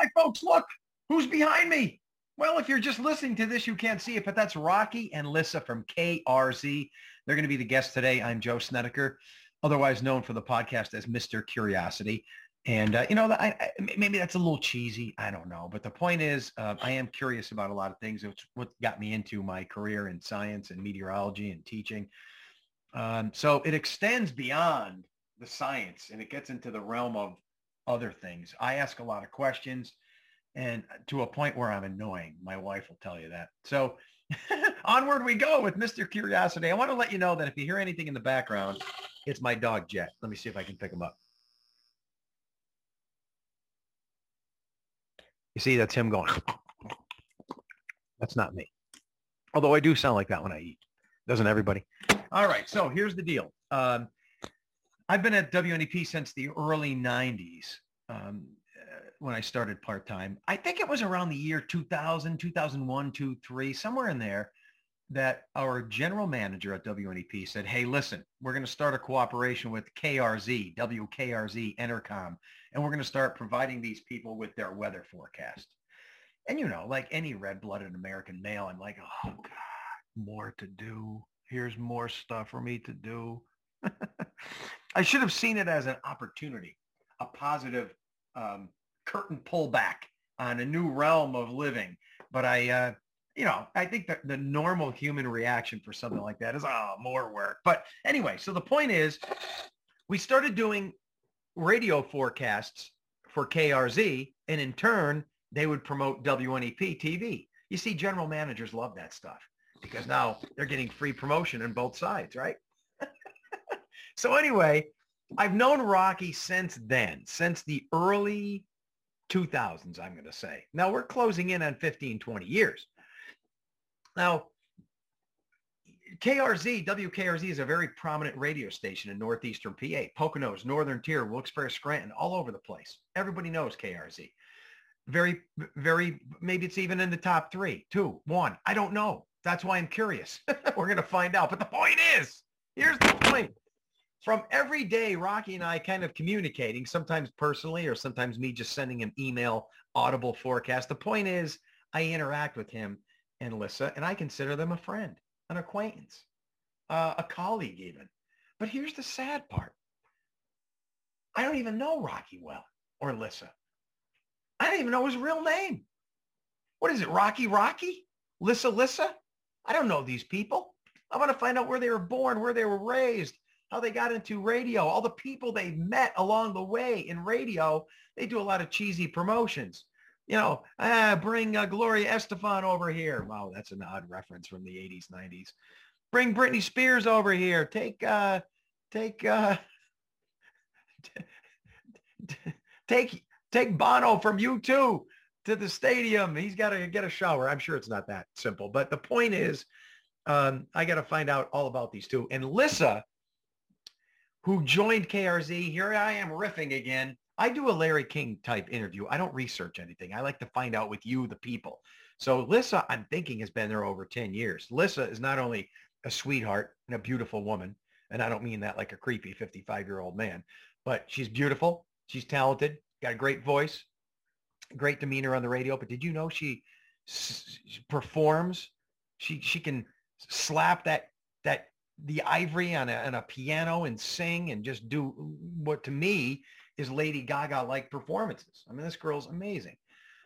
Hi, folks. Look, who's behind me? Well, if you're just listening to this, you can't see it, but that's Rocky and Lissa from KRZ. They're going to be the guests today. I'm Joe Snedeker, otherwise known for the podcast as Mr. Curiosity. And, uh, you know, I, I, maybe that's a little cheesy. I don't know. But the point is, uh, I am curious about a lot of things. It's what got me into my career in science and meteorology and teaching. Um, so it extends beyond the science and it gets into the realm of other things. I ask a lot of questions and to a point where I'm annoying. My wife will tell you that. So onward we go with Mr. Curiosity. I want to let you know that if you hear anything in the background, it's my dog Jet. Let me see if I can pick him up. You see, that's him going. That's not me. Although I do sound like that when I eat. Doesn't everybody? All right. So here's the deal. Um, I've been at WNEP since the early 90s um, uh, when I started part-time. I think it was around the year 2000, 2001, 2, 3, somewhere in there that our general manager at WNEP said, hey, listen, we're going to start a cooperation with KRZ, WKRZ, Entercom, and we're going to start providing these people with their weather forecast. And, you know, like any red-blooded American male, I'm like, oh, God, more to do. Here's more stuff for me to do. I should have seen it as an opportunity, a positive um, curtain pullback on a new realm of living. But I, uh, you know, I think that the normal human reaction for something like that is, oh, more work. But anyway, so the point is we started doing radio forecasts for KRZ, and in turn, they would promote WNEP TV. You see, general managers love that stuff because now they're getting free promotion on both sides, right? so anyway, I've known Rocky since then, since the early 2000s, I'm going to say. Now we're closing in on 15, 20 years. Now, KRZ, WKRZ is a very prominent radio station in northeastern PA, Poconos, Northern Tier, Wilkes-Barre, Scranton, all over the place. Everybody knows KRZ. Very, very, maybe it's even in the top three, two, one. I don't know. That's why I'm curious. We're going to find out. But the point is, here's the point. From every day, Rocky and I kind of communicating, sometimes personally or sometimes me just sending him email audible forecast. The point is, I interact with him and Lissa, and I consider them a friend, an acquaintance, uh, a colleague even. But here's the sad part. I don't even know Rocky well or Lissa. I don't even know his real name. What is it, Rocky Rocky? Lissa Lissa? I don't know these people. I want to find out where they were born, where they were raised, how they got into radio, all the people they met along the way in radio. They do a lot of cheesy promotions. You know, ah, bring uh, Gloria Estefan over here. Wow, that's an odd reference from the 80s, 90s. Bring Britney Spears over here. Take, uh, take, uh, take, take Bono from U2 to the stadium. He's got to get a shower. I'm sure it's not that simple, but the point is, um, I got to find out all about these two. And Lissa, who joined KRZ, here I am riffing again. I do a Larry King type interview. I don't research anything. I like to find out with you, the people. So Lissa, I'm thinking, has been there over 10 years. Lissa is not only a sweetheart and a beautiful woman, and I don't mean that like a creepy 55-year-old man, but she's beautiful. She's talented, got a great voice, great demeanor on the radio. But did you know she, s- performs? She she can slap that that the ivory on a, on a piano and sing and just do what to me is Lady Gaga like performances. I mean, this girl's amazing.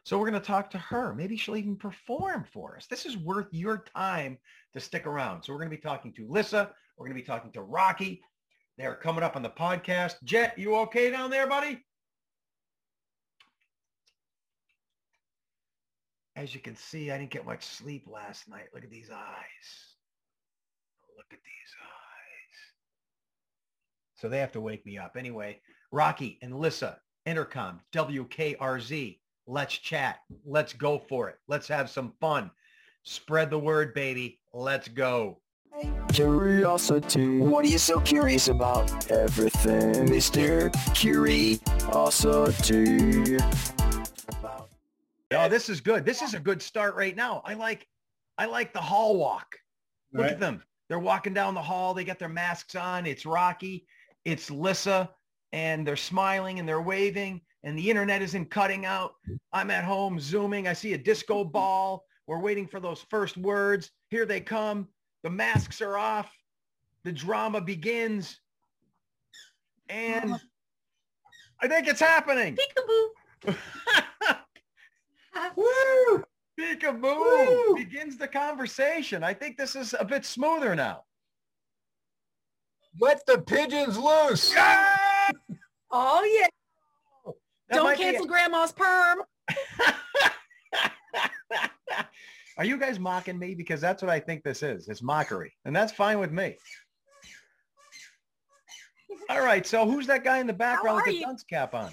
So we're going to talk to her. Maybe she'll even perform for us. This is worth your time to stick around. So we're going to be talking to Lissa. We're going to be talking to Rocky. They're coming up on the podcast. Jet, you okay down there, buddy? As you can see, I didn't get much sleep last night. Look at these eyes. Look at these eyes. So they have to wake me up. Anyway, Rocky and Lissa, Entercom, WKRZ. Let's chat. Let's go for it. Let's have some fun. Spread the word, baby. Let's go. Curiosity. What are you so curious about? Everything, Mr. Curiosity. Oh, this is good. This is a good start right now. I like, I like the hall walk. Look Right. at them. They're walking down the hall. They got their masks on. It's Rocky. It's Lissa. And they're smiling and they're waving. and the internet isn't cutting out. I'm at home zooming. I see a disco ball. We're waiting for those first words. Here they come. The masks are off. The drama begins. And I think it's happening. Peekaboo. Woo! Peekaboo begins the conversation. I think this is a bit smoother now. Let the pigeons loose. Ah! Oh yeah. That Don't might be- cancel grandma's perm. Are you guys mocking me? Because that's what I think this is. It's mockery. And that's fine with me. All right. So who's that guy in the background with are the dunce cap on?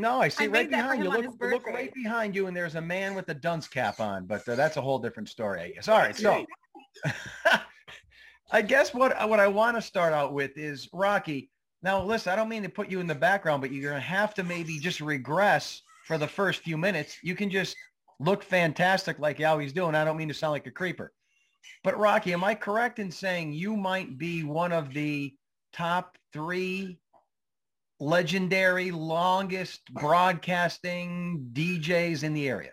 No, I see I right made that for behind you. Look, look right behind you, and there's a man with a dunce cap on. But uh, that's a whole different story, I guess. All right. So I guess what what I want to start out with is Rocky. Now, listen, I don't mean to put you in the background, but you're going to have to maybe just regress for the first few minutes. You can just look fantastic like you always do, and I don't mean to sound like a creeper. But Rocky, am I correct in saying you might be one of the top three legendary, longest broadcasting DJs in the area?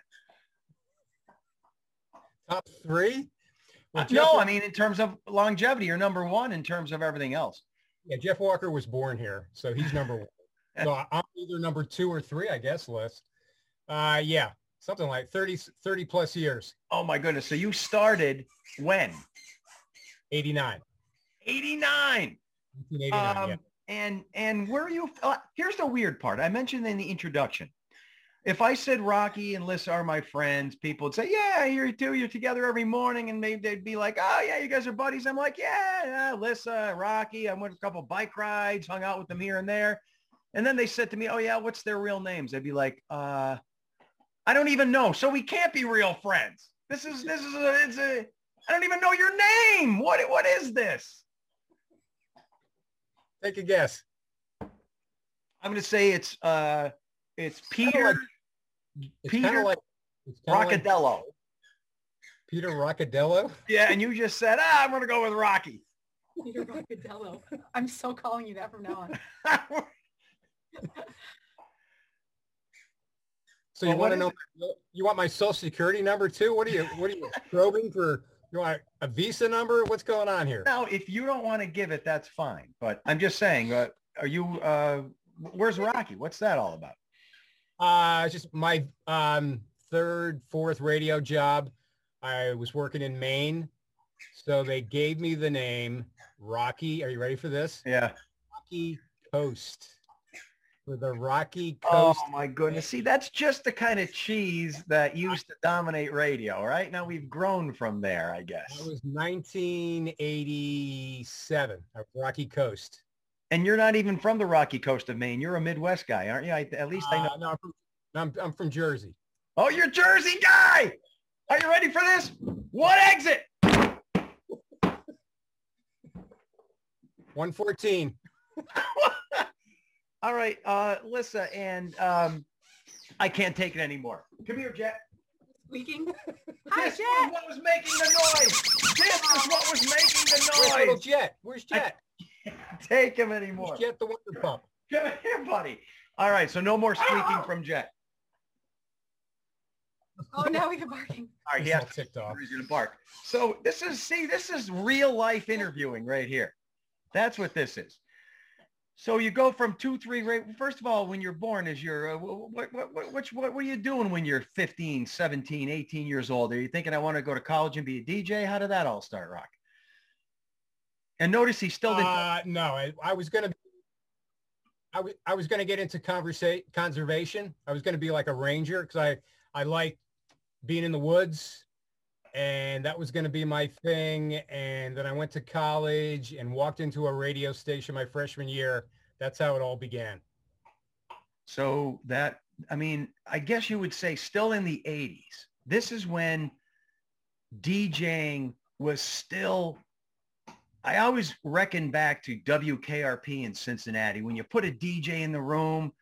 Top three. Well, Jeff, no, I mean in terms of longevity, you're number one in terms of everything else. yeah, Jeff Walker was born here, so he's number one. So I'm either number two or three, I guess, list. Uh, yeah, something like 30, 30 plus years. Oh my goodness! So you started when? 89. 89. 1989, Um, yeah. And and where are you? Uh, here's the weird part. I mentioned in the introduction. If I said Rocky and Lissa are my friends, people would say, "Yeah, you're two. You're together every morning," and maybe they'd be like, "Oh yeah, you guys are buddies." I'm like, "Yeah, yeah, Lissa, Rocky. I went a couple bike rides, hung out with them here and there." And then they said to me, "Oh yeah, what's their real names?" I'd be like, "Uh, I don't even know. So we can't be real friends. This is this is a, it's a. I don't even know your name. What what is this?" Take a guess. I'm going to say it's uh, it's Peter like- It's Peter of like, it's kinda like Peter Rockadello. Yeah, and you just said, ah, I'm going to go with Rocky. Peter Rockadello. I'm so calling you that from now on. So Well, you want to is know? You want my social security number too? What are you? What are you probing for? You want a visa number? What's going on here? now, if you don't want to give it, that's fine. But I'm just saying, uh, are you? Uh, where's Rocky? What's that all about? Uh, it's just my um, third, fourth radio job. I was working in Maine, so they gave me the name Rocky. Are you ready for this? Yeah. Rocky Coast. The Rocky Coast. Oh Coast. my goodness! See, that's just the kind of cheese that used to dominate radio. Right now, we've grown from there, I guess. That guess. was 1987. uh, Rocky Coast. And you're not even from the Rocky Coast of Maine. You're a Midwest guy, aren't you? I, at least I know. Uh, no, I'm from, I'm, I'm from Jersey. Oh, you're Jersey guy. Are you ready for this? What exit? 114. All right, uh, Lissa, and um, I can't take it anymore. Come here, Jet. Squeaking. Hi, this Jet. was what was making the noise. This is what was making Where's the little noise. Jet? Where's Jet? Take him anymore. Where's Jet the wonder pump? Come here, buddy. All right, so no more squeaking from Jet. Oh, now we have barking. All right, he He's has all ticked off. He's gonna bark. So this is see, this is real life interviewing right here. That's what this is. So you go from two, three, right? First of all, when you're born, is your uh, what, what, what, what, what, are you doing when you're 15, 17, 18 years old? Are you thinking I want to go to college and be a DJ? How did that all start, Rock? And notice he still didn't. Uh, no, I, I was gonna. I was I was gonna get into conversa- conservation. I was gonna be like a ranger because I I like being in the woods, and that was gonna be my thing. And then I went to college and walked into a radio station my freshman year. That's how it all began. So that, I mean, I guess you would say still in the 80s. This is when DJing was still, I always reckon back to WKRP in Cincinnati. When you put a DJ in the room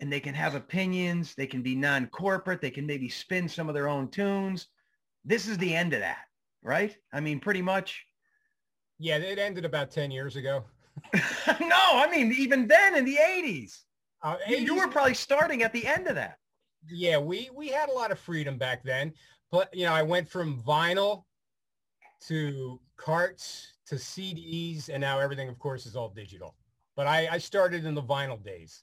and they can have opinions, they can be non-corporate, they can maybe spin some of their own tunes. This is the end of that, right? I mean, pretty much. Yeah, it ended about ten years ago. no, I mean even then in the 80s. Uh, You, you were probably starting at the end of that. yeah, we we had a lot of freedom back then. But you know, I went from vinyl to carts to CDs, and now everything, of course, is all digital. But I, I started in the vinyl days.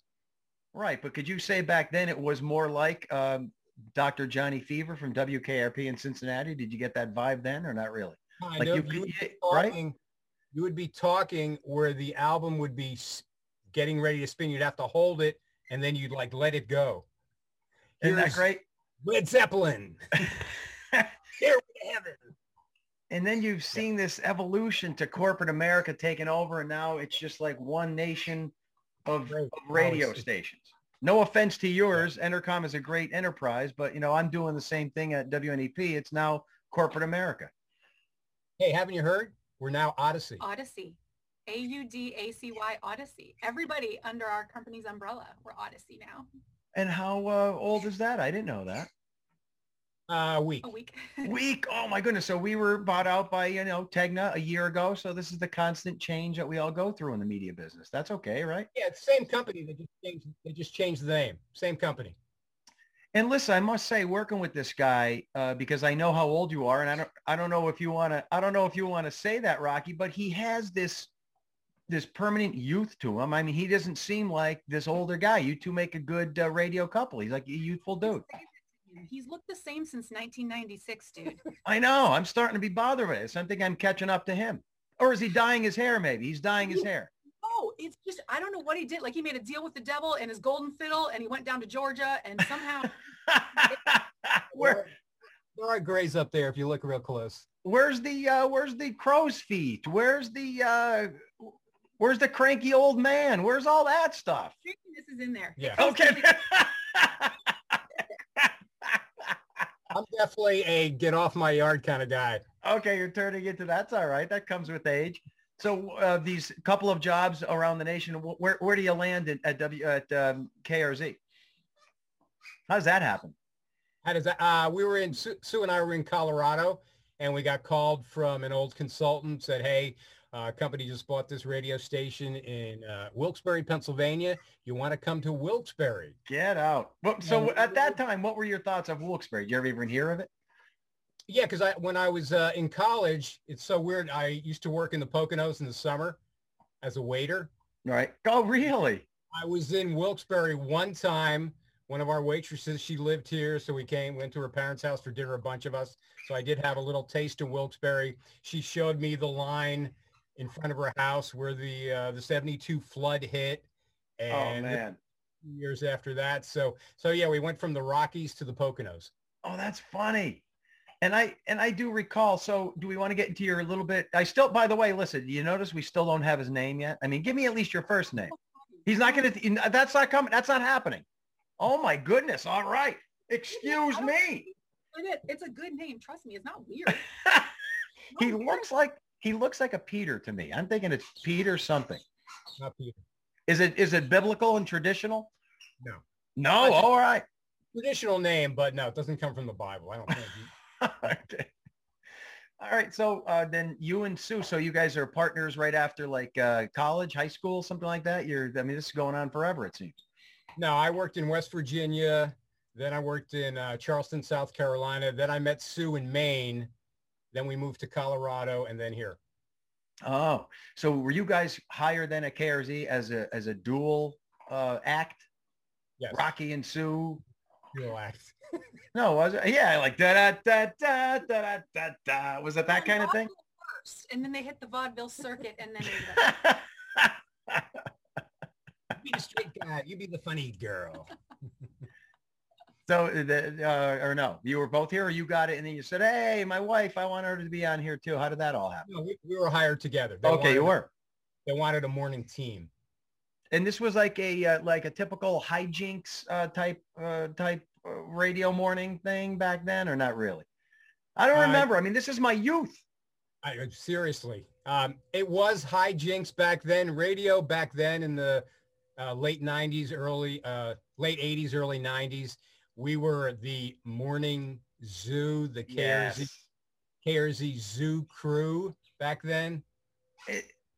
Right, but could you say back then it was more like um, Dr. Johnny Fever from WKRP in Cincinnati? Did you get that vibe then or not really? Like you, You would be right? talking, you would be talking where the album would be getting ready to spin. You'd have to hold it, and then you'd like let it go. Isn't that great? Led Zeppelin. Here we have it. And then you've seen this evolution to corporate America taking over, and now it's just like one nation of, Right. of radio stations. No offense to yours, Entercom is a great enterprise, but you know I'm doing the same thing at WNEP. It's now corporate America. Hey, haven't you heard? We're now Audacy. Audacy. A-U-D-A-C-Y Audacy. Everybody under our company's umbrella. We're Audacy now. And how uh, old is that? I didn't know that. Uh, week. A week. Week. Oh my goodness. So we were bought out by, you know, Tegna a year ago. So this is the constant change that we all go through in the media business. That's okay, right? Yeah, it's the same company. They just changed. They just changed the name. Same company. And listen, I must say, working with this guy uh, because I know how old you are, and I don't, I don't know if you want to, I don't know if you want to say that, Rocky, but he has this, this permanent youth to him. I mean, he doesn't seem like this older guy. You two make a good uh, radio couple. He's like a youthful dude. He's looked the same since 1996, dude. I know. I'm starting to be bothered with this. I think I'm catching up to him. Or is he dyeing his hair? Maybe he's dyeing his hair. Oh, it's just, I don't know what he did. Like he made a deal with the devil and his golden fiddle and he went down to Georgia and somehow Where, There are grays up there if you look real close. where's the uh, where's the crow's feet? Where's the uh, where's the cranky old man? Where's all that stuff? this is in there. Yeah. Okay. I'm definitely a get off my yard kind of guy. okay, you're turning into that's all right. That comes with age. So uh, these couple of jobs around the nation, where where do you land in, at W at um, KRZ? How does that happen? How does that? Uh, we were in Sue, Sue and I were in Colorado, and we got called from an old consultant. Said, "Hey, uh, company just bought this radio station in uh, Wilkes-Barre, Pennsylvania. You want to come to Wilkes-Barre?" Get out. Well, so Yeah. at that time, what were your thoughts of Wilkes-Barre? Did you ever even hear of it? Yeah, because I when I was uh, in college, it's so weird. I used to work in the Poconos in the summer as a waiter. Right. Oh, really? I was in Wilkes-Barre one time. One of our waitresses, she lived here, so we came, went to her parents' house for dinner, a bunch of us. So I did have a little taste of Wilkes-Barre. She showed me the line in front of her house where the uh, the 72 flood hit. Oh And man. years after that. So so yeah, we went from the Rockies to the Poconos. Oh, that's funny. And I and I do recall. So do we want to get into your a little bit? I still, by the way, listen. Do you notice we still don't have his name yet? I mean, give me at least your first name. He's not going to. That's not coming. That's not happening. Oh my goodness. All right. Excuse me. It's a good name. Trust me, it's not weird. He No, looks like he looks like a Peter to me. I'm thinking it's Peter something. Not Peter. Is it is it biblical and traditional? No. No. All right. Traditional name, but no, it doesn't come from the Bible. I don't think. okay. All right. So uh, then you and Sue, so you guys are partners right after like uh, college, high school, something like that. You're, I mean, this is going on forever, it seems. No, I worked in West Virginia. Then I worked in uh, Charleston, South Carolina. Then I met Sue in Maine. Then we moved to Colorado and then here. Oh, so were you guys higher than a KRZ as a as a dual uh, act? Yes. Rocky and Sue. Dual act. no, was it? Yeah, like da da da da da da da. Was it that kind of thing? First, and then they hit the vaudeville circuit, and then. Be the straight guy. You be the funny girl. so, the, uh, or no, you were both here, or you got it, and then you said, "Hey, my wife, I want her to be on here too." How did that all happen? No, we, we were hired together. They Okay, you were. They wanted a morning team. And this was like a uh, like a typical hijinks uh, type uh, type uh, radio morning thing back then, or not really? I don't Uh, remember. I mean, this is my youth. I uh, seriously. Um, it was hijinks back then. Radio back then in the uh, late '90s, early uh, late '80s, early '90s. We were the morning zoo, the KRZ, KRZ zoo crew back then.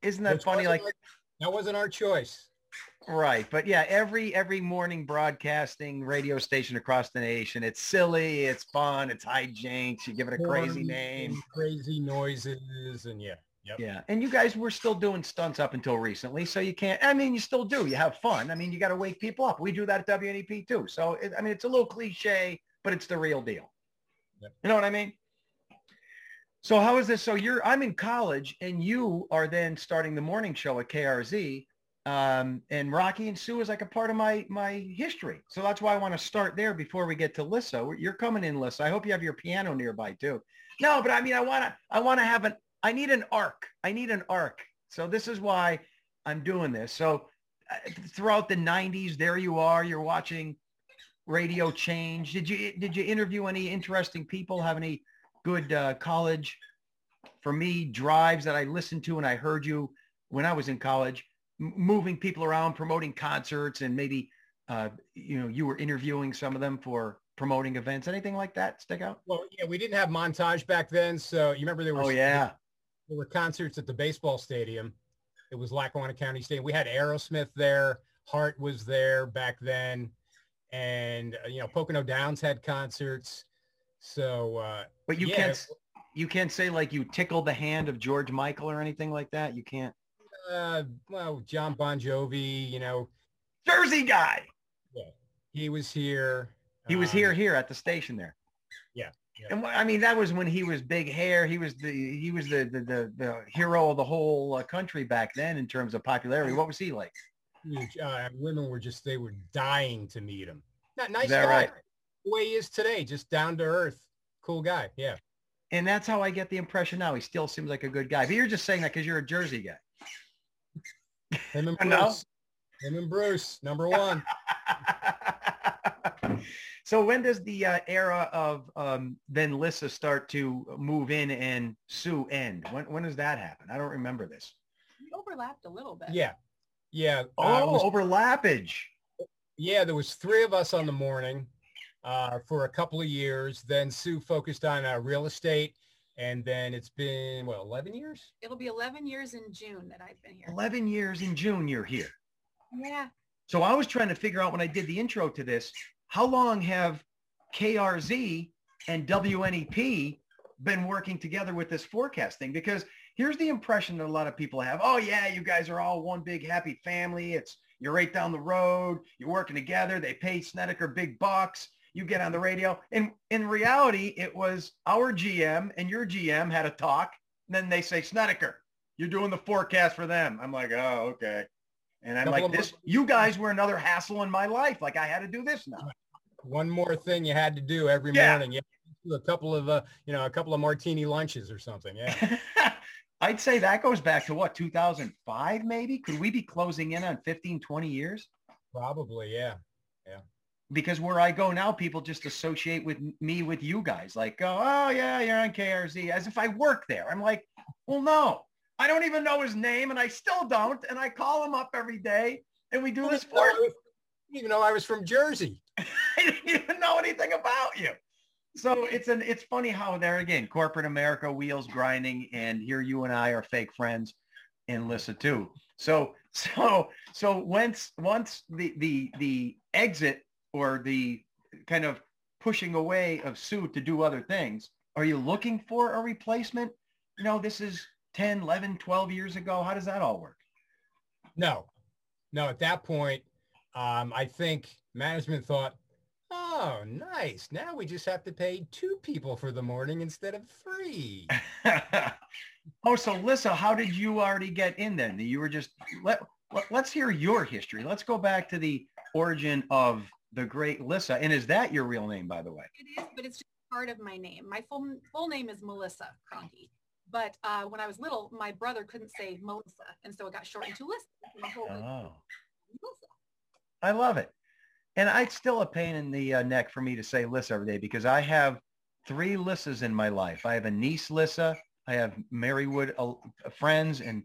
Isn't that Which funny? Like, That wasn't our choice. Right. But yeah, every every morning broadcasting radio station across the nation, it's silly, it's fun, it's hijinks. You give it a crazy name. Crazy noises and yeah. Yep. Yeah. And you guys were still doing stunts up until recently. So you can't, I mean, you still do. You have fun. I mean, you got to wake people up. We do that at WNEP too. So, it, I mean, it's a little cliche, but it's the real deal. Yep. You know what I mean? So how is this? So you're, I'm in college and you are then starting the morning show at KRZ. Um, and Rocky and Sue is like a part of my, my history. So that's why I want to start there before we get to Lissa. You're coming in, Lissa. I hope you have your piano nearby too. No, but I mean, I want to, I want to have an, I need an arc. I need an arc. So this is why I'm doing this. So uh, throughout the 90s, there you are. You're watching radio change. Did you did you interview any interesting people? Have any good uh, college, for me, drives that I listened to and I heard you when I was in college, m- moving people around, promoting concerts, and maybe uh, you know you were interviewing some of them for promoting events. Anything like that stick out? Well, yeah, we didn't have montage back then, so you remember there was Oh yeah. There were concerts at the baseball stadium. It was Lackawanna County Stadium. We had Aerosmith there. Heart was there back then, and uh, you know Pocono Downs had concerts. So uh, But you Yeah. can't you can't say like you tickled the hand of George Michael or anything like that. You can't. uh, well, John Bon Jovi, you know, Jersey guy. Yeah, he was here. He was Um, here here at the station there. Yeah, yeah. And I mean that was when he was big hair. He was the he was the the the, the hero of the whole uh, country back then in terms of popularity. What was he like? huge. Uh, women were just they were dying to meet him. Not nice that guy. right? The way he is today, just down to earth, cool guy. Yeah. And that's how I get the impression now. He still seems like a good guy. But you're just saying that because you're a Jersey guy. Him and. Bruce. Him and Bruce, number one. so when does the uh, era of um, then Lissa start to move in and Sue end? When when does that happen? I don't remember this. We overlapped a little bit. Yeah. Yeah. uh, Oh, it was- overlappage. yeah, there was three of us on the morning uh, for a couple of years. Then Sue focused on uh, real estate. And then it's been, what, 11 years? It'll be 11 years in June that I've been here. 11 years in June you're here. Yeah. So I was trying to figure out when I did the intro to this, how long have KRZ and WNEP been working together with this forecasting? Because here's the impression that a lot of people have. Oh yeah, you guys are all one big happy family. It's you're right down the road. You're working together. They pay Snedeker big bucks. You get on the radio. And in reality, it was our GM and your GM had a talk. And then they say, Snedeker, you're doing the forecast for them. I'm like, oh, okay. And I'm like, this, you guys were another hassle in my life. Like I had to do this now. One more thing you had to do every Yeah. morning. You had to do a couple of, uh, you know, a couple of martini lunches or something. Yeah. I'd say that goes back to what, 2005 maybe? Could we be closing in on 15, 20 years? Probably. Yeah. Yeah. Because where I go now, people just associate with me with you guys. Like, go, oh yeah, you're on KRZ, as if I work there. I'm like, well, no, I don't even know his name, and I still don't. And I call him up every day, and we do this for. I didn't even know I was from Jersey. I didn't even know anything about you. So it's an it's funny how there again, corporate America wheels grinding, and here you and I are fake friends, and Lissa too. So so so once once the the the exit or the kind of pushing away of Sue to do other things, are you looking for a replacement? You know, this is 10, 11, 12 years ago. How does that all work? No, no. At that point, um, I think management thought, oh, nice. Now we just have to pay two people for the morning instead of three. oh, so Lissa, how did you already get in then? You were just let, let us hear your history. Let's go back to the origin of the great Lissa. And is that your real name, by the way? It is, but it's just part of my name. My full full name is Melissa Cronky. But uh, when I was little, my brother couldn't say Melissa, and so it got shortened to Lissa. And my whole Oh, I love it. And it's still a pain in the uh, neck for me to say Lissa every day because I have three Lissas in my life. I have a niece Lissa. I have Marywood uh, friends and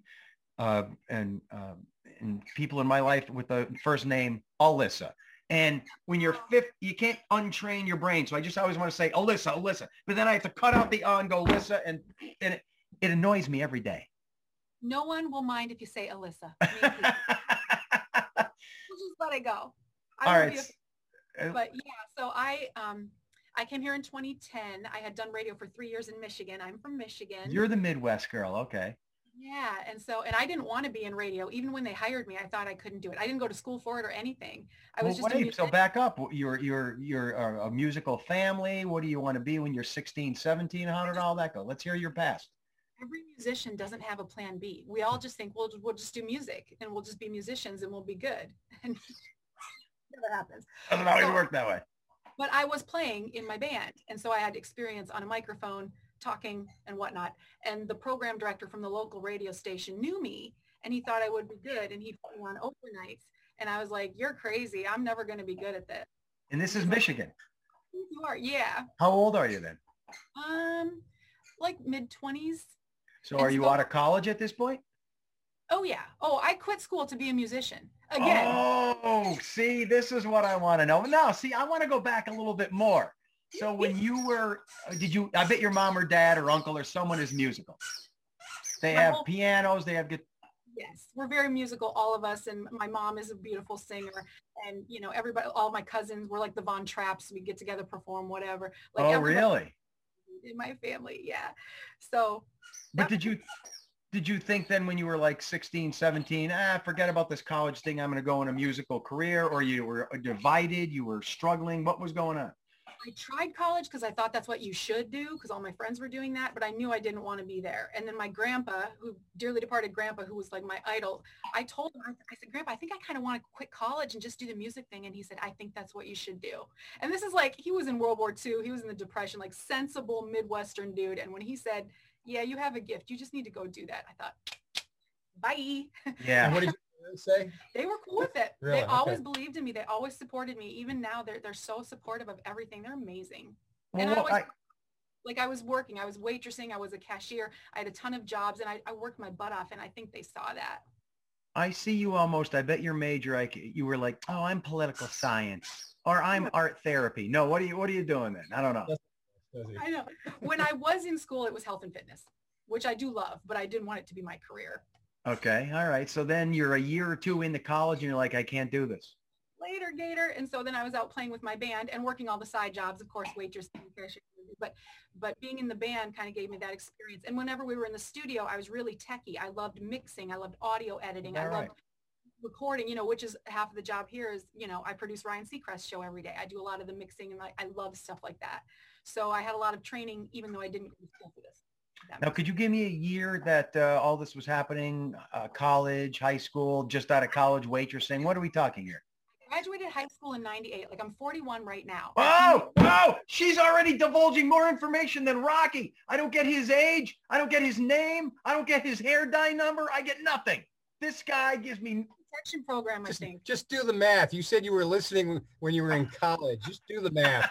uh, and uh, and people in my life with the first name Alyssa. And when you're fifth, you can't untrain your brain. So I just always want to say Alyssa, Alyssa. But then I have to cut out the and go Lissa, and and it, annoys me every day. No one will mind if you say Alyssa. We'll just let it go. I All right. a- but yeah, so I um I came here in 2010. I had done radio for three years in Michigan. I'm from Michigan. You're the Midwest girl. Okay. Yeah, and so and I didn't want to be in radio. Even when they hired me, I thought I couldn't do it. I didn't go to school for it or anything. I was Well, just a wait, so back up. You're you're you're a, a musical family. What do you want to be when you're 16, 17? How did all that go? Let's hear your past. Every musician doesn't have a plan B. We all just think we'll we'll just do music and we'll just be musicians and we'll be good. And never happens. Doesn't always So- work that way. But I was playing in my band, and so I had experience on a microphone, talking and whatnot. And the program director from the local radio station knew me, and he thought I would be good, and he put me on overnights. And I was like, "You're crazy! I'm never going to be good at this." And this is Michigan. You are, yeah. How old are you then? Um, like mid twenties. So And are you so- out of college at this point? Oh yeah. Oh, I quit school to be a musician again. Oh, see, this is what I want to know. No, see, I want to go back a little bit more. So when you were, uh, did you, I bet your mom or dad or uncle or someone is musical. They My have whole- pianos, they have, guit- Yes, we're very musical, all of us, and my mom is a beautiful singer, and you know everybody, all my cousins, we're like the Von Trapps. We get together, perform, whatever. Like oh, really? In my family, yeah. So But did you, did you think then when you were like 16, 17, ah, forget about this college thing, I'm going to go in a musical career or you were divided, you were struggling? What was going on? I tried college because I thought that's what you should do because all my friends were doing that, but I knew I didn't want to be there. And then my grandpa, who dearly departed grandpa, who was like my idol, I told him, I, I said, Grandpa, I think I kind of want to quit college and just do the music thing. And he said, I think that's what you should do. And this is like, he was in World War II. He was in the Depression, like sensible Midwestern dude. And when he said, yeah, you have a gift, you just need to go do that. I thought, bye. Yeah. what did you say? They were cool with it. Really? They always Okay. believed in me. They always supported me. Even now, they're, they're so supportive of everything. They're amazing. Well, And I well, always- I- like I was working, I was waitressing, I was a cashier, I had a ton of jobs and I, I worked my butt off and I think they saw that. I see you almost. I bet your major. I, c- you were like, oh, I'm political science or I'm art therapy. No, what are you? What are you doing then? I don't know. I know. When I was in school, it was health and fitness, which I do love, but I didn't want it to be my career. Okay, all right. So then you're a year or two into college, and you're like, I can't do this. Later, Gator. And so then I was out playing with my band and working all the side jobs, of course, cashier, but but being in the band kind of gave me that experience. And whenever we were in the studio, I was really techie. I loved mixing. I loved audio editing. I All loved recording, you know, which is half of the job here is, you know, I produce Ryan Seacrest show every day. I do a lot of the mixing and I, I love stuff like that. So I had a lot of training, even though I didn't go to school for this. If that Now, could you give me a year that uh, all this was happening? Uh, college, high school, just out of college, waitressing. What are we talking here? graduated high school in 98 like i'm 41 right now Oh, oh, she's already divulging more information than Rocky. I don't get his age. I don't get his name. I don't get his hair dye number. I get nothing. This guy gives me. protection program i Just, think just do the math. You said you were listening when you were in college. Just do the math.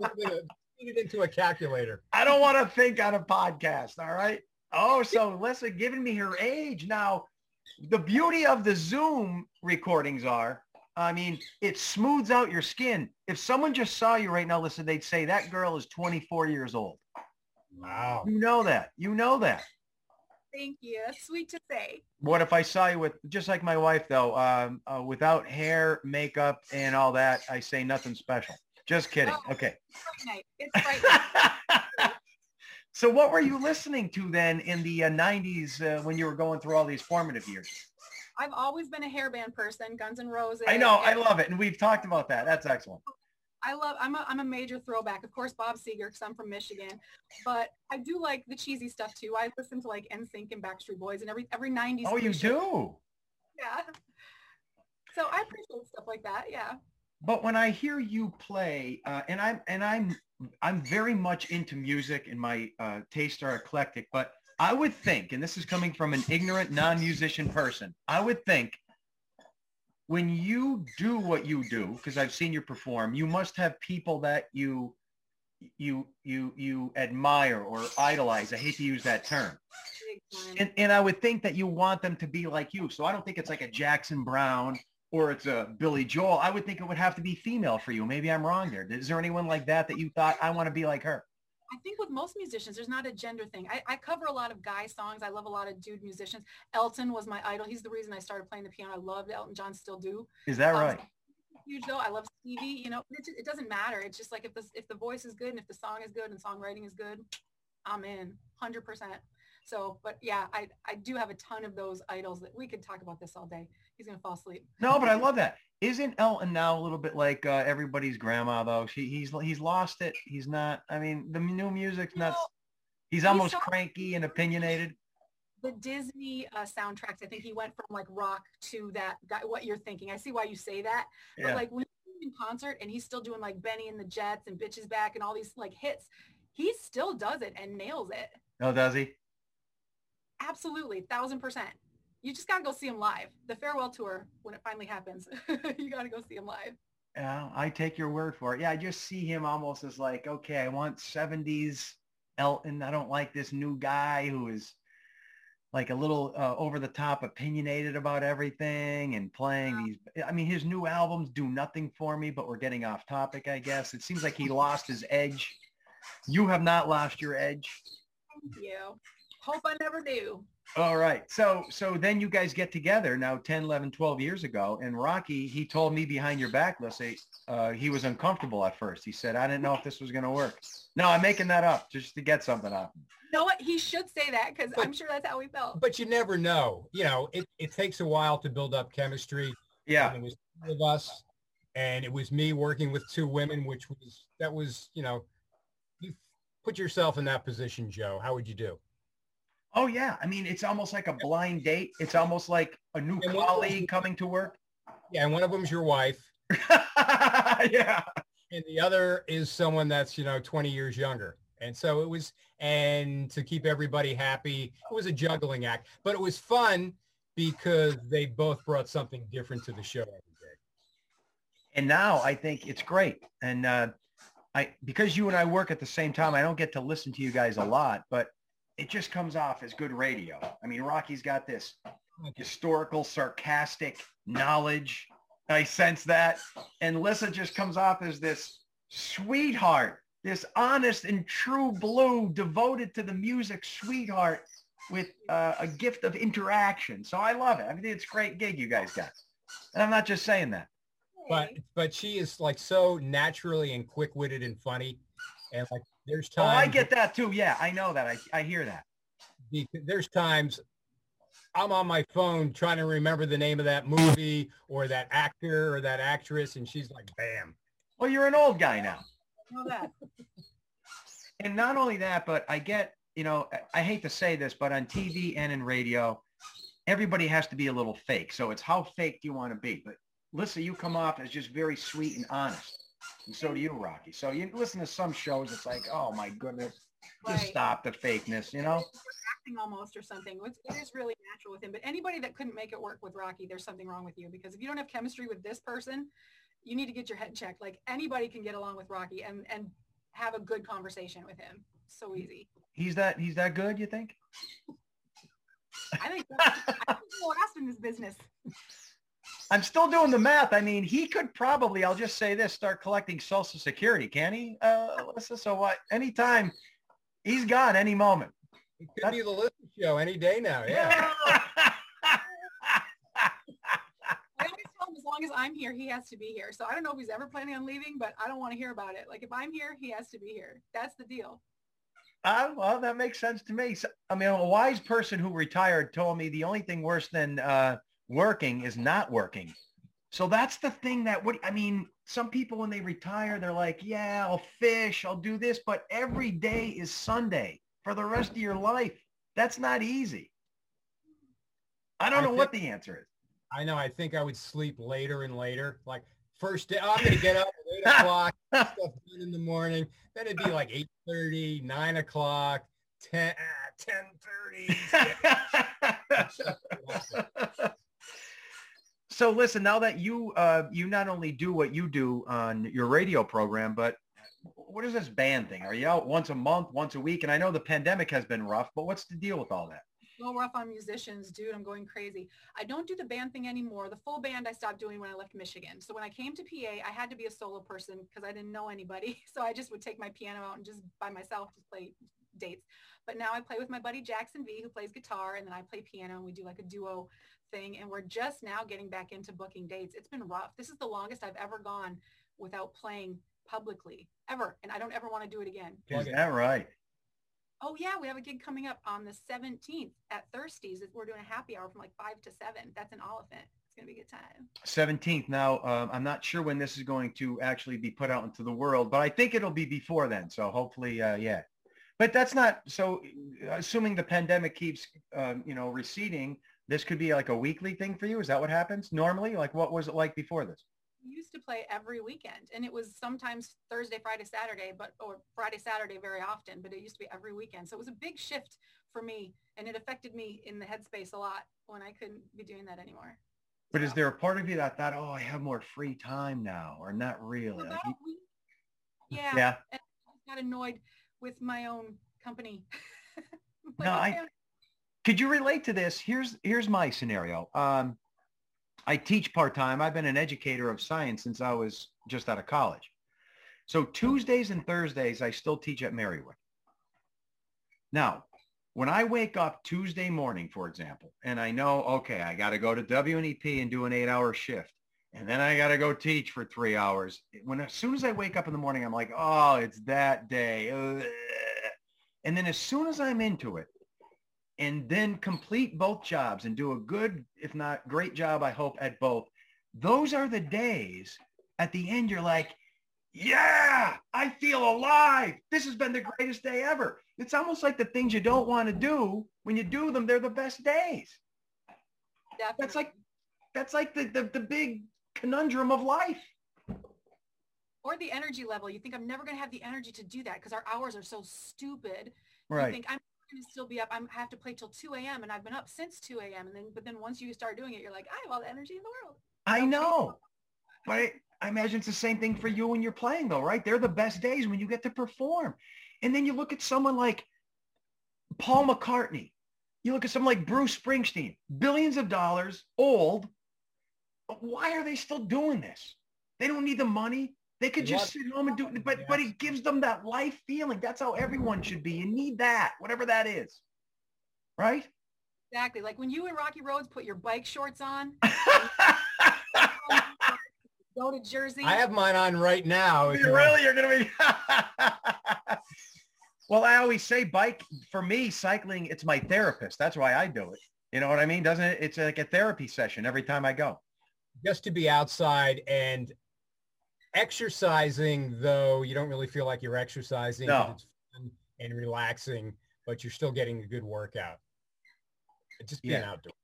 Put it a- into a calculator. I don't want to think on a podcast. All right. Oh, so listen, giving me her age. Now, the beauty of the Zoom recordings are, I mean, it smooths out your skin. If someone just saw you right now, listen, they'd say that girl is 24 years old. Wow. You know that. You know that. thank you sweet to say What if I saw you with, just like my wife though, um, uh, without hair, makeup, and all that, I say nothing special. Just kidding. Oh. Okay. Fright night. it's right so what were you listening to then in the uh, 90s uh, when you were going through all these formative years? i've always been a hairband person guns and roses I know. I love it. And we've talked about that. That's excellent. I love I'm a, I'm a major throwback of course bob seger because i'm from michigan but i do like the cheesy stuff too i listen to like nsync and backstreet boys and every every 90s Oh, you do? yeah so i appreciate stuff like that yeah But when I hear you play, uh, and I'm and I'm I'm very much into music, and my uh, tastes are eclectic. But I would think, and this is coming from an ignorant non-musician person, I would think when you do what you do, because I've seen you perform, you must have people that you you you you admire or idolize. I hate to use that term. And, and I would think that you want them to be like you. So I don't think it's like a Jackson Browne or it's a Billy Joel. I would think it would have to be female for you. Maybe I'm wrong there. Is there anyone like that that you thought I want to be like her? I think with most musicians, there's not a gender thing. I, I cover a lot of guy songs. I love a lot of dude musicians. Elton was my idol. He's the reason I started playing the piano. I loved Elton John, still do. Is that Um, right? Huge though. I love Stevie. You know, it, it doesn't matter. It's just like if the if the voice is good and if the song is good and songwriting is good, I'm in, hundred percent. So, but yeah, I I do have a ton of those idols that we could talk about this all day. He's gonna fall asleep. No, but I love that. Isn't Elton now a little bit like uh, everybody's grandma though? She, he's he's lost it. He's not. I mean, the new music's not. No, He's almost so- cranky and opinionated. the Disney uh, soundtracks. I think he went from like rock to that guy. What you're thinking? I see why you say that. But Yeah. like when he's in concert and he's still doing like Bennie and the Jets and Bitch Is Back and all these like hits, he still does it and nails it. Oh, does he? Absolutely, thousand percent. You just gotta go see him live. The farewell tour when it finally happens, you gotta go see him live. Yeah, I take your word for it. Yeah, I just see him almost as like, okay, I want 70s Elton. I don't like this new guy who is like a little uh, over the top opinionated about everything and playing these. I mean, his new albums do nothing for me, but we're getting off topic, I guess. It seems like he lost his edge. You have not lost your edge. Thank you. Hope I never do. All right. So so then you guys get together now 10, 11, 12 years ago. And Rocky, he told me behind your back, Lissy, uh, he was uncomfortable at first. He said, I didn't know if this was going to work. No, I'm making that up just to get something out. You know what? He should say that because I'm sure that's how he felt. But you never know. You know, it, it takes a while to build up chemistry. Yeah. And it was two of us, and it was me working with two women, which was that was you know, you put yourself in that position, Joe. How would you do? Oh, yeah. I mean, it's almost like a blind date. It's almost like a new And colleague coming to work. Yeah, and one of them's your wife, yeah. and the other is someone that's you know 20 years younger. And so it was, and to keep everybody happy, it was a juggling act, but it was fun because they both brought something different to the show every day. And now I think it's great. And uh, I because you and I work at the same time, I don't get to listen to you guys a lot, but it just comes off as good radio. I mean, Rocky's got this historical, sarcastic knowledge. I sense that. And Lissa just comes off as this sweetheart, this honest and true blue, devoted to the music sweetheart with uh, a gift of interaction. So I love it. I mean, it's great gig you guys got. And I'm not just saying that. but but she is like so naturally and quick-witted and funny and like there's Oh, I get that too. Yeah, I know that. I, I hear that. there's times i'm on my phone trying to remember the name of that movie or that actor or that actress and she's like bam Well, you're an old guy now. know that. And not only that, but I get, you know, I- I hate to say this, but on TV and in radio, everybody has to be a little fake. So it's how fake do you want to be? But Lissa, you come off as just very sweet and honest. And so do you, Rocky. So you listen to some shows, it's like, oh my goodness, just Right. stop the fakeness, you know? acting almost or something. It's, really natural with him. But anybody that couldn't make it work with Rocky, there's something wrong with you because if you don't have chemistry with this person, you need to get your head checked. Like anybody can get along with Rocky and and have a good conversation with him. So easy. He's that he's that good, you think? I think that's, I think the last in this business. I'm still doing the math. I mean, he could probably, I'll just say this, start collecting Social Security, can he, uh, Alyssa? So what? Anytime, he's gone any moment. it could be the listen show any day now yeah I always tell him as long as I'm here, he has to be here. So I don't know if he's ever planning on leaving, but I don't want to hear about it. Like if I'm here, he has to be here. That's the deal. Uh, well, that makes sense to me. So, I mean, a wise person who retired told me the only thing worse than uh, working is not working. So that's the thing that what I mean. Some people when they retire, they're like, "Yeah, I'll fish, I'll do this," but every day is Sunday for the rest of your life. That's not easy. I don't I know what the answer is. i know i think i would sleep later and later like first day oh, i'm gonna get up at eight o'clock get stuff done in the morning then it'd be like 8 9 o'clock 10 ah, 10 so listen, now that you uh, you not only do what you do on your radio program, but what is this band thing? Are you out once a month, once a week? And I know the pandemic has been rough, but what's the deal with all that? so rough on musicians, dude. I'm going crazy. I don't do the band thing anymore. The full band I stopped doing when I left Michigan. So when I came to PA, I had to be a solo person because I didn't know anybody. So I just would take my piano out and just by myself just play dates. But now I play with my buddy Jackson V who plays guitar and then I play piano and we do like a duo thing. And we're just now getting back into booking dates. It's been rough. This is the longest I've ever gone without playing publicly ever. And I don't ever want to do it again. Is that right? Oh yeah, we have a gig coming up on the 17th at Thirsties. We're doing a happy hour from like five to seven. That's an Olyphant. It's gonna be a good time. 17th. Now, um, I'm not sure when this is going to actually be put out into the world, but I think it'll be before then. So hopefully, uh, yeah. But that's not so. Assuming the pandemic keeps, um, you know, receding, this could be like a weekly thing for you. Is that what happens normally? Like, what was it like before this? We used to play every weekend, and it was sometimes Thursday, Friday, Saturday, but or Friday, Saturday very often. But it used to be every weekend. So it was a big shift for me, and it affected me in the headspace a lot when I couldn't be doing that anymore. But So- is there a part of you that thought, oh, I have more free time now, or not really? Like, About you- a week. yeah, yeah. I got annoyed with my own company. Like, No, I- could you relate to this? Here's here's my scenario. Um, I teach part time. I've been an educator of science since I was just out of college. So Tuesdays and Thursdays, I still teach at Marywood. Now, when I wake up Tuesday morning, for example, and I know, okay, I got to go to WNEP and do an eight-hour shift, and then I got to go teach for three hours. When as soon as I wake up in the morning, I'm like, oh, it's that day. And then as soon as I'm into it, and then complete both jobs and do a good, if not great job, I hope, at both. Those are the days at the end you're like, yeah, I feel alive. This has been the greatest day ever. It's almost like the things you don't want to do, when you do them, they're the best days. definitely. That's like, that's like the, the, the big conundrum of life. or the energy level. You think I'm never going to have the energy to do that because our hours are so stupid. You Right. think I'm going to still be up. I'm, I have to play till 2 a.m. and I've been up since 2 a.m. And then, but then once you start doing it, you're like, I have all the energy in the world. I know. But I, I imagine it's the same thing for you when you're playing though, right? They're the best days when you get to perform. And then you look at someone like Paul McCartney. You look at someone like Bruce Springsteen, billions of dollars, old. Why are they still doing this? They don't need the money. They could just sit home and do it. But, but it gives them that life feeling. That's how everyone should be. You need that, whatever that is. Right? Exactly. Like when you and Rocky Rhodes put your bike shorts on, go to Jersey. I have mine on right now. if You you want. really are going to be. well, I always say bike for me, cycling, it's my therapist. That's why I do it. You know what I mean? Doesn't it? It's like a therapy session every time I go. just to be outside and exercising though you don't really feel like you're exercising No. it's fun and relaxing but you're still getting a good workout just being Yeah. outdoors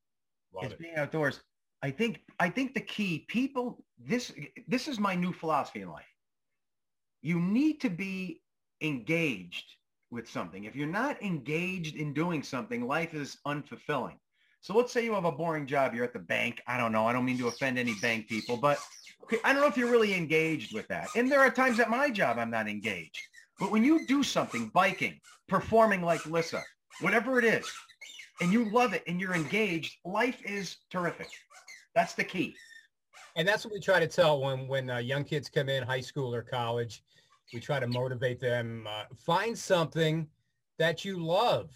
Love it's it. being outdoors. I think, I think the key people, this, this is my new philosophy in life. You need to be engaged with something. If you're not engaged in doing something, life is unfulfilling. So let's say you have a boring job. You're at the bank. I don't know. I don't mean to offend any bank people, but I don't know if you're really engaged with that. And there are times at my job I'm not engaged. But when you do something, biking, performing like Lissa, whatever it is, and you love it and you're engaged, life is terrific. That's the key. and that's what we try to tell when when uh, young kids come in high school or college we try to motivate them uh, find something that you love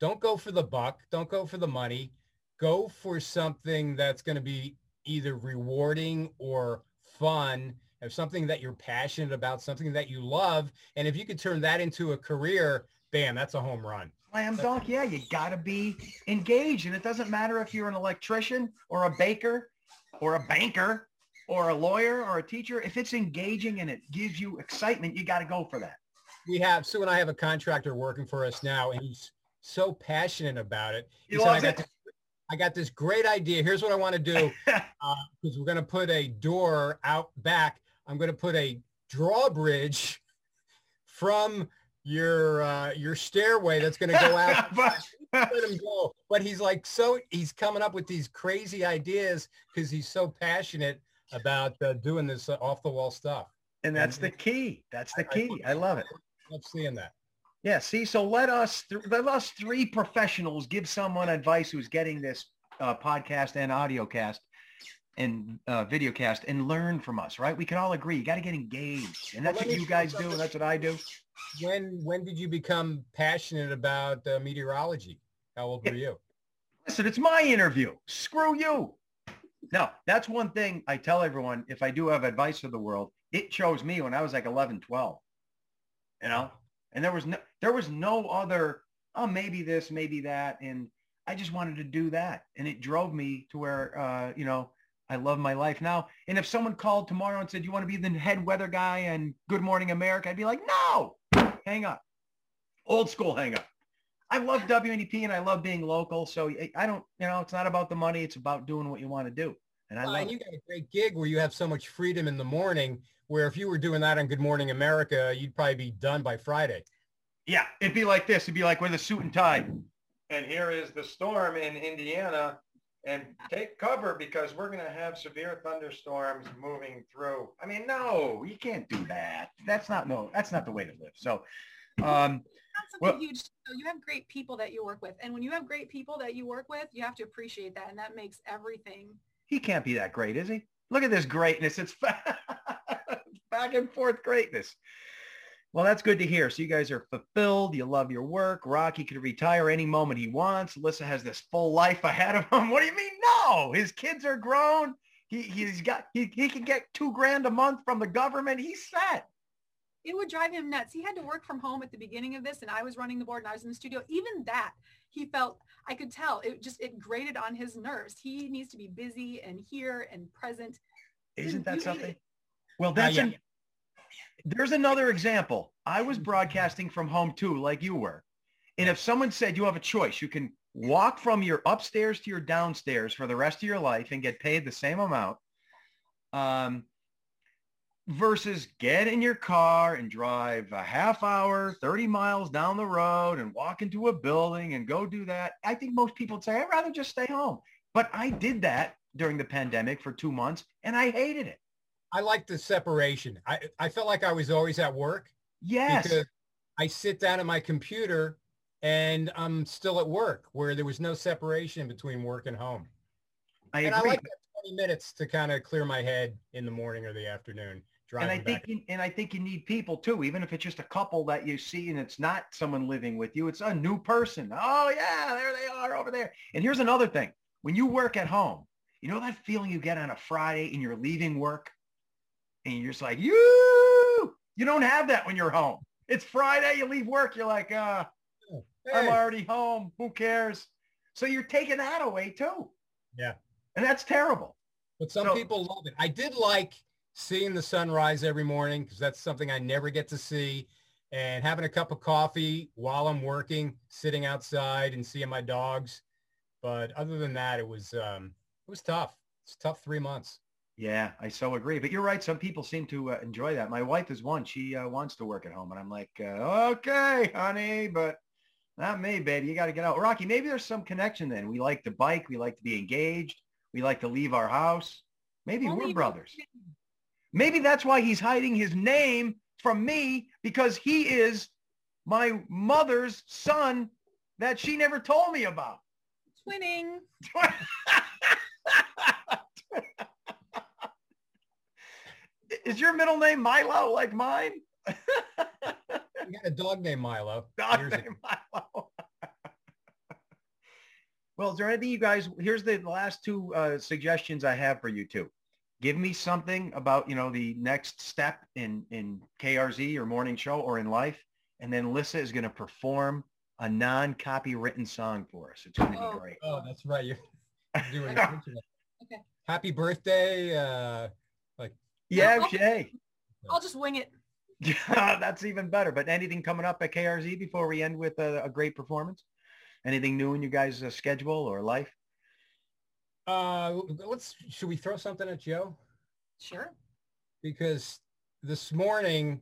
don't go for the buck don't go for the money go for something that's going to be either rewarding or fun or something that you're passionate about something that you love and if you could turn that into a career bam that's a home run Slam dunk. Yeah, you got to be engaged. And it doesn't matter if you're an electrician or a baker or a banker or a lawyer or a teacher. If it's engaging and it gives you excitement, you got to go for that. we have Sue and I have a contractor working for us now, and he's so passionate about it. He said, I got, it. this, I got this great idea. Here's what I want to do because we're going to put a door out back. I'm going to put a drawbridge from your uh, your stairway that's going to go out. But- Let him go. But he's like so he's coming up with these crazy ideas because he's so passionate about uh, doing this uh, off the wall stuff. and that's the key. That's the key. I love it. I Love seeing that. Yeah. See, so let us, th- let us three professionals give someone advice who's getting this uh, podcast and audio cast and uh, video cast and learn from us, right? We can all agree. You got to get engaged. And that's let what you guys do. And that's what I do. When when did you become passionate about uh, meteorology? How old were you? Listen, it's my interview. Screw you. No, that's one thing I tell everyone. If I do have advice for the world, it chose me when I was like 11, 12, you know, and there was no, there was no other, oh, maybe this, maybe that. And I just wanted to do that. And it drove me to where, uh, you know, I love my life now. And if someone called tomorrow and said, you want to be the head weather guy and Good Morning America, I'd be like, no, hang up. Old school hang up. I love WNEP and I love being local. So I- I don't, you know, it's not about the money. It's about doing what you want to do. And I Well, love and it. you got a great gig where you have so much freedom in the morning. Where if you were doing that on Good Morning America, you'd probably be done by Friday. Yeah, it'd be like this. It'd be like with a suit and tie. And here is the storm in Indiana. And take cover because we're going to have severe thunderstorms moving through. I mean, no, you can't do that. That's not no. That's not the way to live. So, um, That's something Well- huge. So you have great people that you work with. And when you have great people that you work with, you have to appreciate that. And that makes everything. He can't be that great, is he? Look at this greatness. It's back and forth greatness. Well, that's good to hear. So you guys are fulfilled. You love your work. Rocky could retire any moment he wants. Alyssa has this full life ahead of him. What do you mean? No, his kids are grown. He, he's got, he, he can get two grand a month from the government. He's set. It would drive him nuts. He had to work from home at the beginning of this and I was running the board and I was in the studio. Even that, he felt, I could tell it just, it grated on his nerves. He needs to be busy and here and present. Isn't that something? Well, that's yeah. an, there's another example. I was broadcasting from home too, like you were. And if someone said you have a choice, you can walk from your upstairs to your downstairs for the rest of your life and get paid the same amount um, versus get in your car and drive a half hour, 30 miles down the road and walk into a building and go do that. I think most people would say, I'd rather just stay home. But I did that during the pandemic for two months and I hated it. I like the separation. I, I felt like I was always at work Yes. because I sit down at my computer and I'm still at work where there was no separation between work and home. I and I agree. like that 20 minutes to kind of clear my head in the morning or the afternoon. And I think you, and I think you need people too, even if it's just a couple that you see and it's not someone living with you, it's a new person. Oh yeah, there they are over there. And here's another thing. When you work at home, you know that feeling you get on a Friday and you're leaving work and you're just like, you, you don't have that when you're home. It's Friday, you leave work, you're like, uh, I'm already home. Who cares? So you're taking that away too. Yeah. And that's terrible. but some so- people love it. I did like seeing the sunrise every morning because that's something I never get to see. And having a cup of coffee while I'm working, sitting outside and seeing my dogs. But other than that, it was um, it was tough. It's tough three months. Yeah, I so agree. But you're right. Some people seem to uh, enjoy that. My wife is one. She uh, wants to work at home. And I'm like, uh, okay, honey, but not me, baby. You got to get out. Rocky, maybe there's some connection then. We like to bike. We like to be engaged. We like to leave our house. Maybe Only we're you- brothers. Maybe that's why he's hiding his name from me because he is my mother's son that she never told me about. Twinning. is your middle name Milo like mine? We had a dog named Milo. Dog years ago. name Milo. well, is there anything you guys, here's the last two uh, suggestions I have for you two. Give me something about, you know, the next step in, in KRZ or morning show or in life. And then Lissa is going to perform a non-copywritten song for us. It's going to be Oh. great. Oh, that's right. You're doing Okay. it. Okay. Happy birthday. Uh, like, Yeah, okay. Shay. I'll just wing it. Yeah, that's even better. But anything coming up at KRZ before we end with a, a great performance? Anything new in you guys' uh, schedule or life? Uh, let's, should we throw something at Joe? Sure. because this morning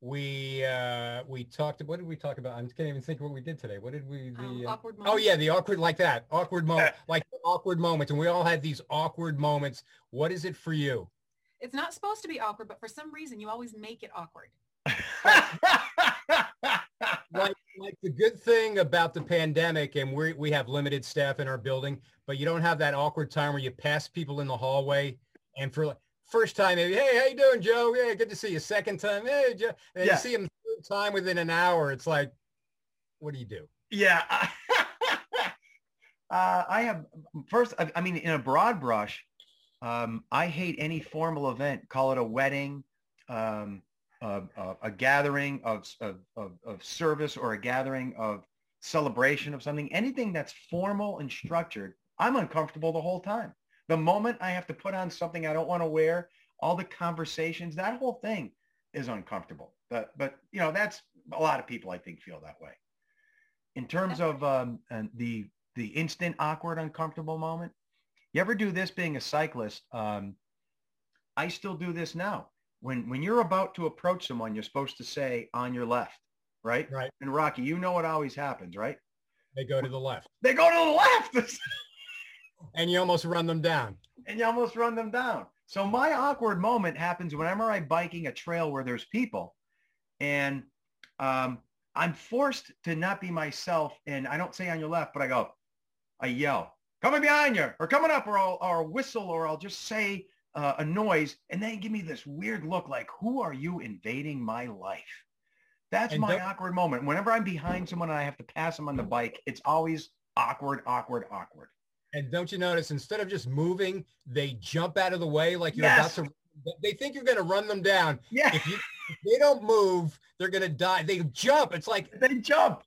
we uh we talked what did we talk about i can't even think what we did today what did we the Um, uh, awkward oh yeah the awkward like that awkward moment like awkward moments and we all had these awkward moments what is it for you It's not supposed to be awkward, but for some reason you always make it awkward. like like the good thing about the pandemic and we we have limited staff in our building, but you don't have that awkward time where you pass people in the hallway and for like first time maybe, hey, how you doing, Joe? Yeah, good to see you. Second time, hey, Joe. And Yeah. you see them third time within an hour. It's like, what do you do? Yeah. uh, I have first. I, I mean, in a broad brush, um, I hate any formal event. Call it a wedding, um, a, a, gathering of, of, of, of service, or a gathering of celebration of something. Anything that's formal and structured, I'm uncomfortable the whole time. The moment I have to put on something I don't want to wear, all the conversations, that whole thing is uncomfortable. But but you know, that's a lot of people I think feel that way in terms of um, the the instant awkward uncomfortable moment you ever do this being a cyclist um, i still do this now when when you're about to approach someone you're supposed to say on your left right Right. and rocky you know what always happens right They go to the left they go to the left and you almost run them down. and you almost run them down. So my awkward moment happens whenever I'm biking a trail where there's people and um, I'm forced to not be myself. And I don't say on your left, but I go, I yell, coming behind you or coming up or I'll or whistle or I'll just say uh, a noise and then give me this weird look like, who are you invading my life? That's And my don't- awkward moment. Whenever I'm behind someone and I have to pass them on the bike, it's always awkward, awkward, awkward. And don't you notice, instead of just moving, they jump out of the way like you're Yes. about to. They think you're going to run them down. Yeah, If you if they don't move, they're going to die. They jump. It's like they jump.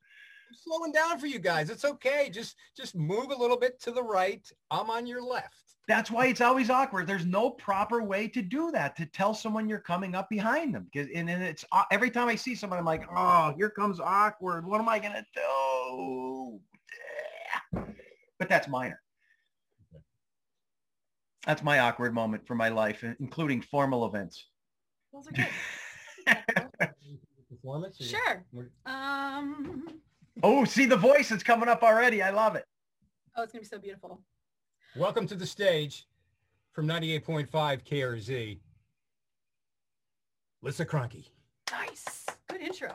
I'm slowing down for you guys. It's okay. Just just move a little bit to the right. I'm on your left. That's why it's always awkward. There's no proper way to do that, to tell someone you're coming up behind them. Because and, then it's every time I see someone, I'm like, oh, here comes awkward. What am I gonna do? But that's minor. That's my awkward moment for my life, including formal events. Those are good. Performance. Sure. Um, Oh, see the voice is coming up already. I love it. oh, it's gonna be so beautiful. Welcome to the stage from 98.5 KRZ. Lissa Cronky. Nice. Good intro.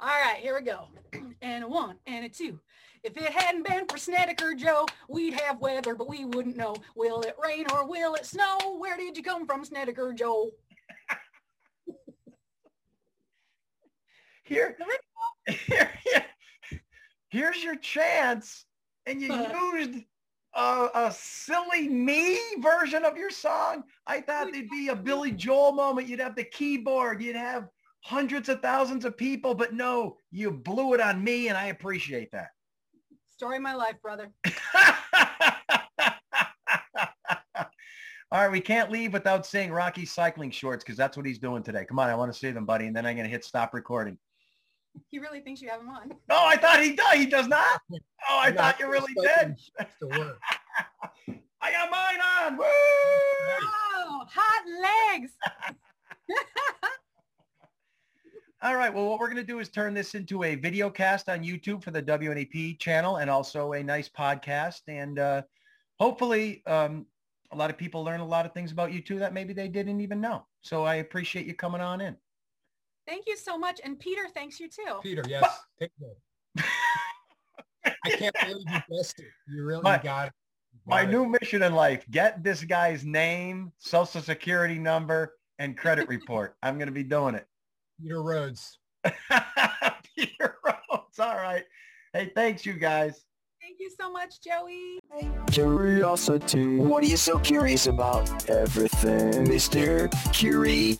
All right, here we go. And a one and a two. If it hadn't been for Snedeker Joe, we'd have weather, but we wouldn't know. Will it rain or will it snow? Where did you come from, Snedeker Joe? Here, here, here's your chance, and you uh-huh. used a, a silly me version of your song. I thought it'd be a Billy Joel moment. You'd have the keyboard. You'd have hundreds of thousands of people, but no, you blew it on me, and I appreciate that. Story of my life, brother. All right, we can't leave without saying Rocky's cycling shorts because that's what he's doing today. Come on, I want to see them, buddy, and then I'm going to hit stop recording. He really thinks you have him on. Oh, I thought he does. He does not. Oh, I No, thought you really it's did. it's to work. I got mine on. Woo! Oh, hot legs. All right. Well, what we're going to do is turn this into a video cast on YouTube for the WNEP channel and also a nice podcast. And uh, hopefully um, a lot of people learn a lot of things about you too that maybe they didn't even know. So I appreciate you coming on in. Thank you so much. And Peter thanks you too. Peter, yes. Take it. I can't believe you guessed it. You really My- got it. You My it. new mission in life, get this guy's name, social security number, and credit report. I'm going to be doing it. Peter Rhodes. Peter Rhodes. All right. Hey, thanks you guys. Thank you so much, Joey. Curiosity. What are you so curious about? Everything, Mr. Curiosity.